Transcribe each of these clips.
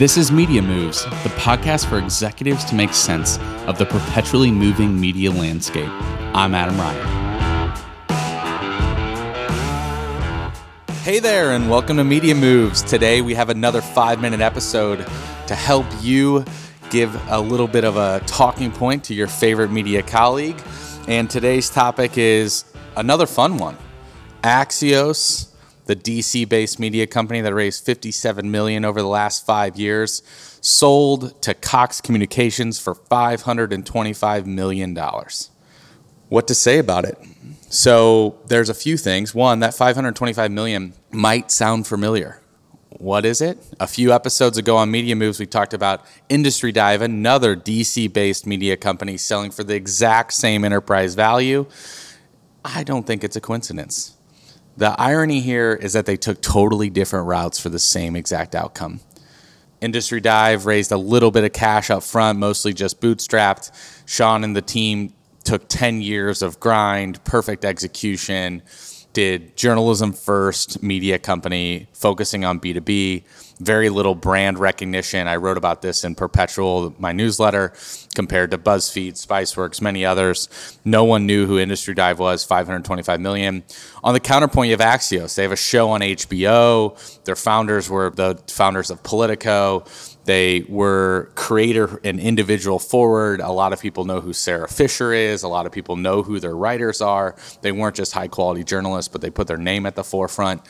This is Media Moves, the podcast for executives to make sense of the perpetually moving media landscape. I'm Adam Ryan. Hey there, and welcome to Media Moves. Today we have another five minute episode to help you give a little bit of a talking point to your favorite media colleague. And today's topic is another fun one Axios the DC-based media company that raised 57 million over the last 5 years, sold to Cox Communications for 525 million dollars. What to say about it? So, there's a few things. One, that 525 million might sound familiar. What is it? A few episodes ago on Media Moves, we talked about Industry Dive, another DC based media company selling for the exact same enterprise value. I don't think it's a coincidence. The irony here is that they took totally different routes for the same exact outcome. Industry Dive raised a little bit of cash up front, mostly just bootstrapped. Sean and the team took 10 years of grind, perfect execution, did journalism first media company focusing on B2B, very little brand recognition. I wrote about this in Perpetual, my newsletter, compared to BuzzFeed, Spiceworks, many others. No one knew who Industry Dive was, 525 million. On the counterpoint, you have Axios. They have a show on HBO. Their founders were the founders of Politico. They were creator and individual forward. A lot of people know who Sara Fischer is. A lot of people know who their writers are. They weren't just high quality journalists, but they put their name at the forefront.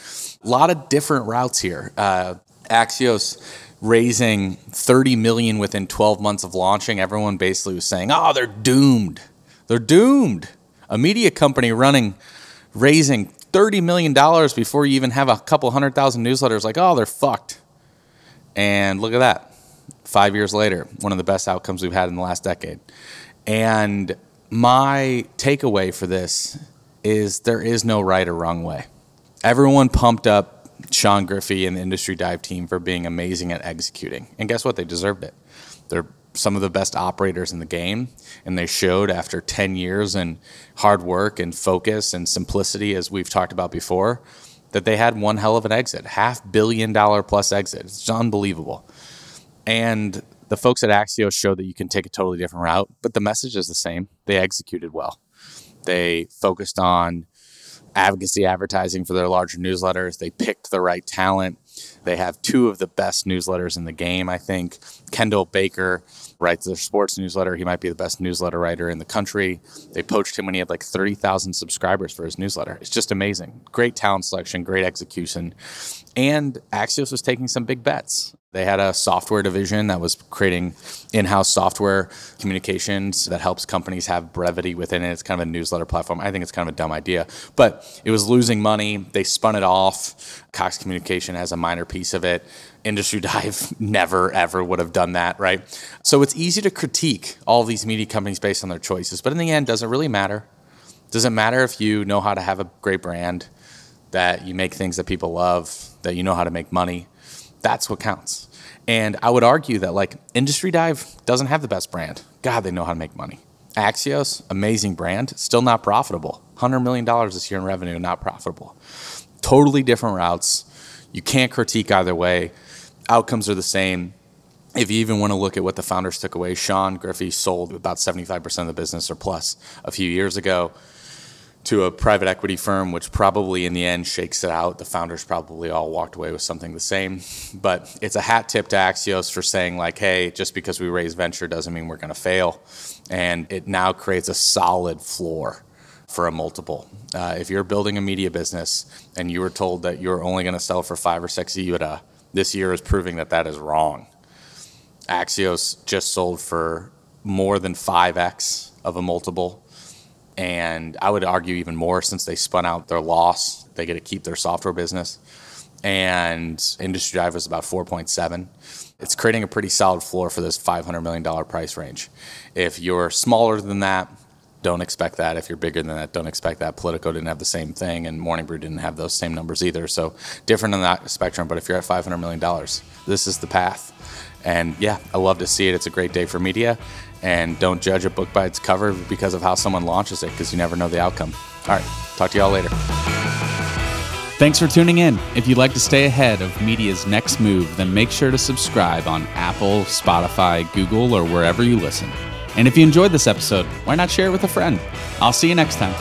A lot of different routes here. Uh, Axios raising 30 million within 12 months of launching, everyone basically was saying, "Oh, they're doomed. They're doomed." A media company running raising 30 million dollars before you even have a couple hundred thousand newsletters like, "Oh, they're fucked." And look at that. 5 years later, one of the best outcomes we've had in the last decade. And my takeaway for this is there is no right or wrong way. Everyone pumped up Sean Griffey and the industry dive team for being amazing at executing. And guess what? They deserved it. They're some of the best operators in the game, and they showed after 10 years and hard work and focus and simplicity, as we've talked about before, that they had one hell of an exit, half billion dollar plus exit. It's unbelievable. And the folks at Axios showed that you can take a totally different route, but the message is the same. They executed well. They focused on advocacy advertising for their larger newsletters. They picked the right talent. They have two of the best newsletters in the game, I think. Kendall Baker writes their sports newsletter. He might be the best newsletter writer in the country. They poached him when he had like 30,000 subscribers for his newsletter. It's just amazing. Great talent selection, great execution. And Axios was taking some big bets. They had a software division that was creating in house software communications that helps companies have brevity within it. It's kind of a newsletter platform. I think it's kind of a dumb idea, but it was losing money. They spun it off. Cox Communication has a minor piece of it. Industry Dive never, ever would have done that, right? So it's easy to critique all these media companies based on their choices, but in the end, does it really matter? Does it matter if you know how to have a great brand, that you make things that people love, that you know how to make money? That's what counts. And I would argue that like Industry Dive doesn't have the best brand. God, they know how to make money. Axios, amazing brand, still not profitable. $100 million this year in revenue, not profitable. Totally different routes. You can't critique either way. Outcomes are the same. If you even want to look at what the founders took away, Sean Griffey sold about 75% of the business or plus a few years ago to a private equity firm, which probably in the end shakes it out. The founders probably all walked away with something the same. But it's a hat tip to Axios for saying, like, hey, just because we raise venture doesn't mean we're going to fail. And it now creates a solid floor for a multiple. Uh, if you're building a media business and you were told that you're only going to sell for five or six EBITDA, this year is proving that that is wrong. Axios just sold for more than 5x of a multiple and I would argue even more since they spun out their loss, they get to keep their software business. And Industry Dive was about 4.7. It's creating a pretty solid floor for this $500 million price range. If you're smaller than that, don't expect that. If you're bigger than that, don't expect that. Politico didn't have the same thing, and Morning Brew didn't have those same numbers either. So different on that spectrum. But if you're at $500 million, this is the path. And yeah, I love to see it. It's a great day for media and don't judge a book by its cover because of how someone launches it because you never know the outcome. All right, talk to y'all later. Thanks for tuning in. If you'd like to stay ahead of media's next move, then make sure to subscribe on Apple, Spotify, Google, or wherever you listen. And if you enjoyed this episode, why not share it with a friend? I'll see you next time.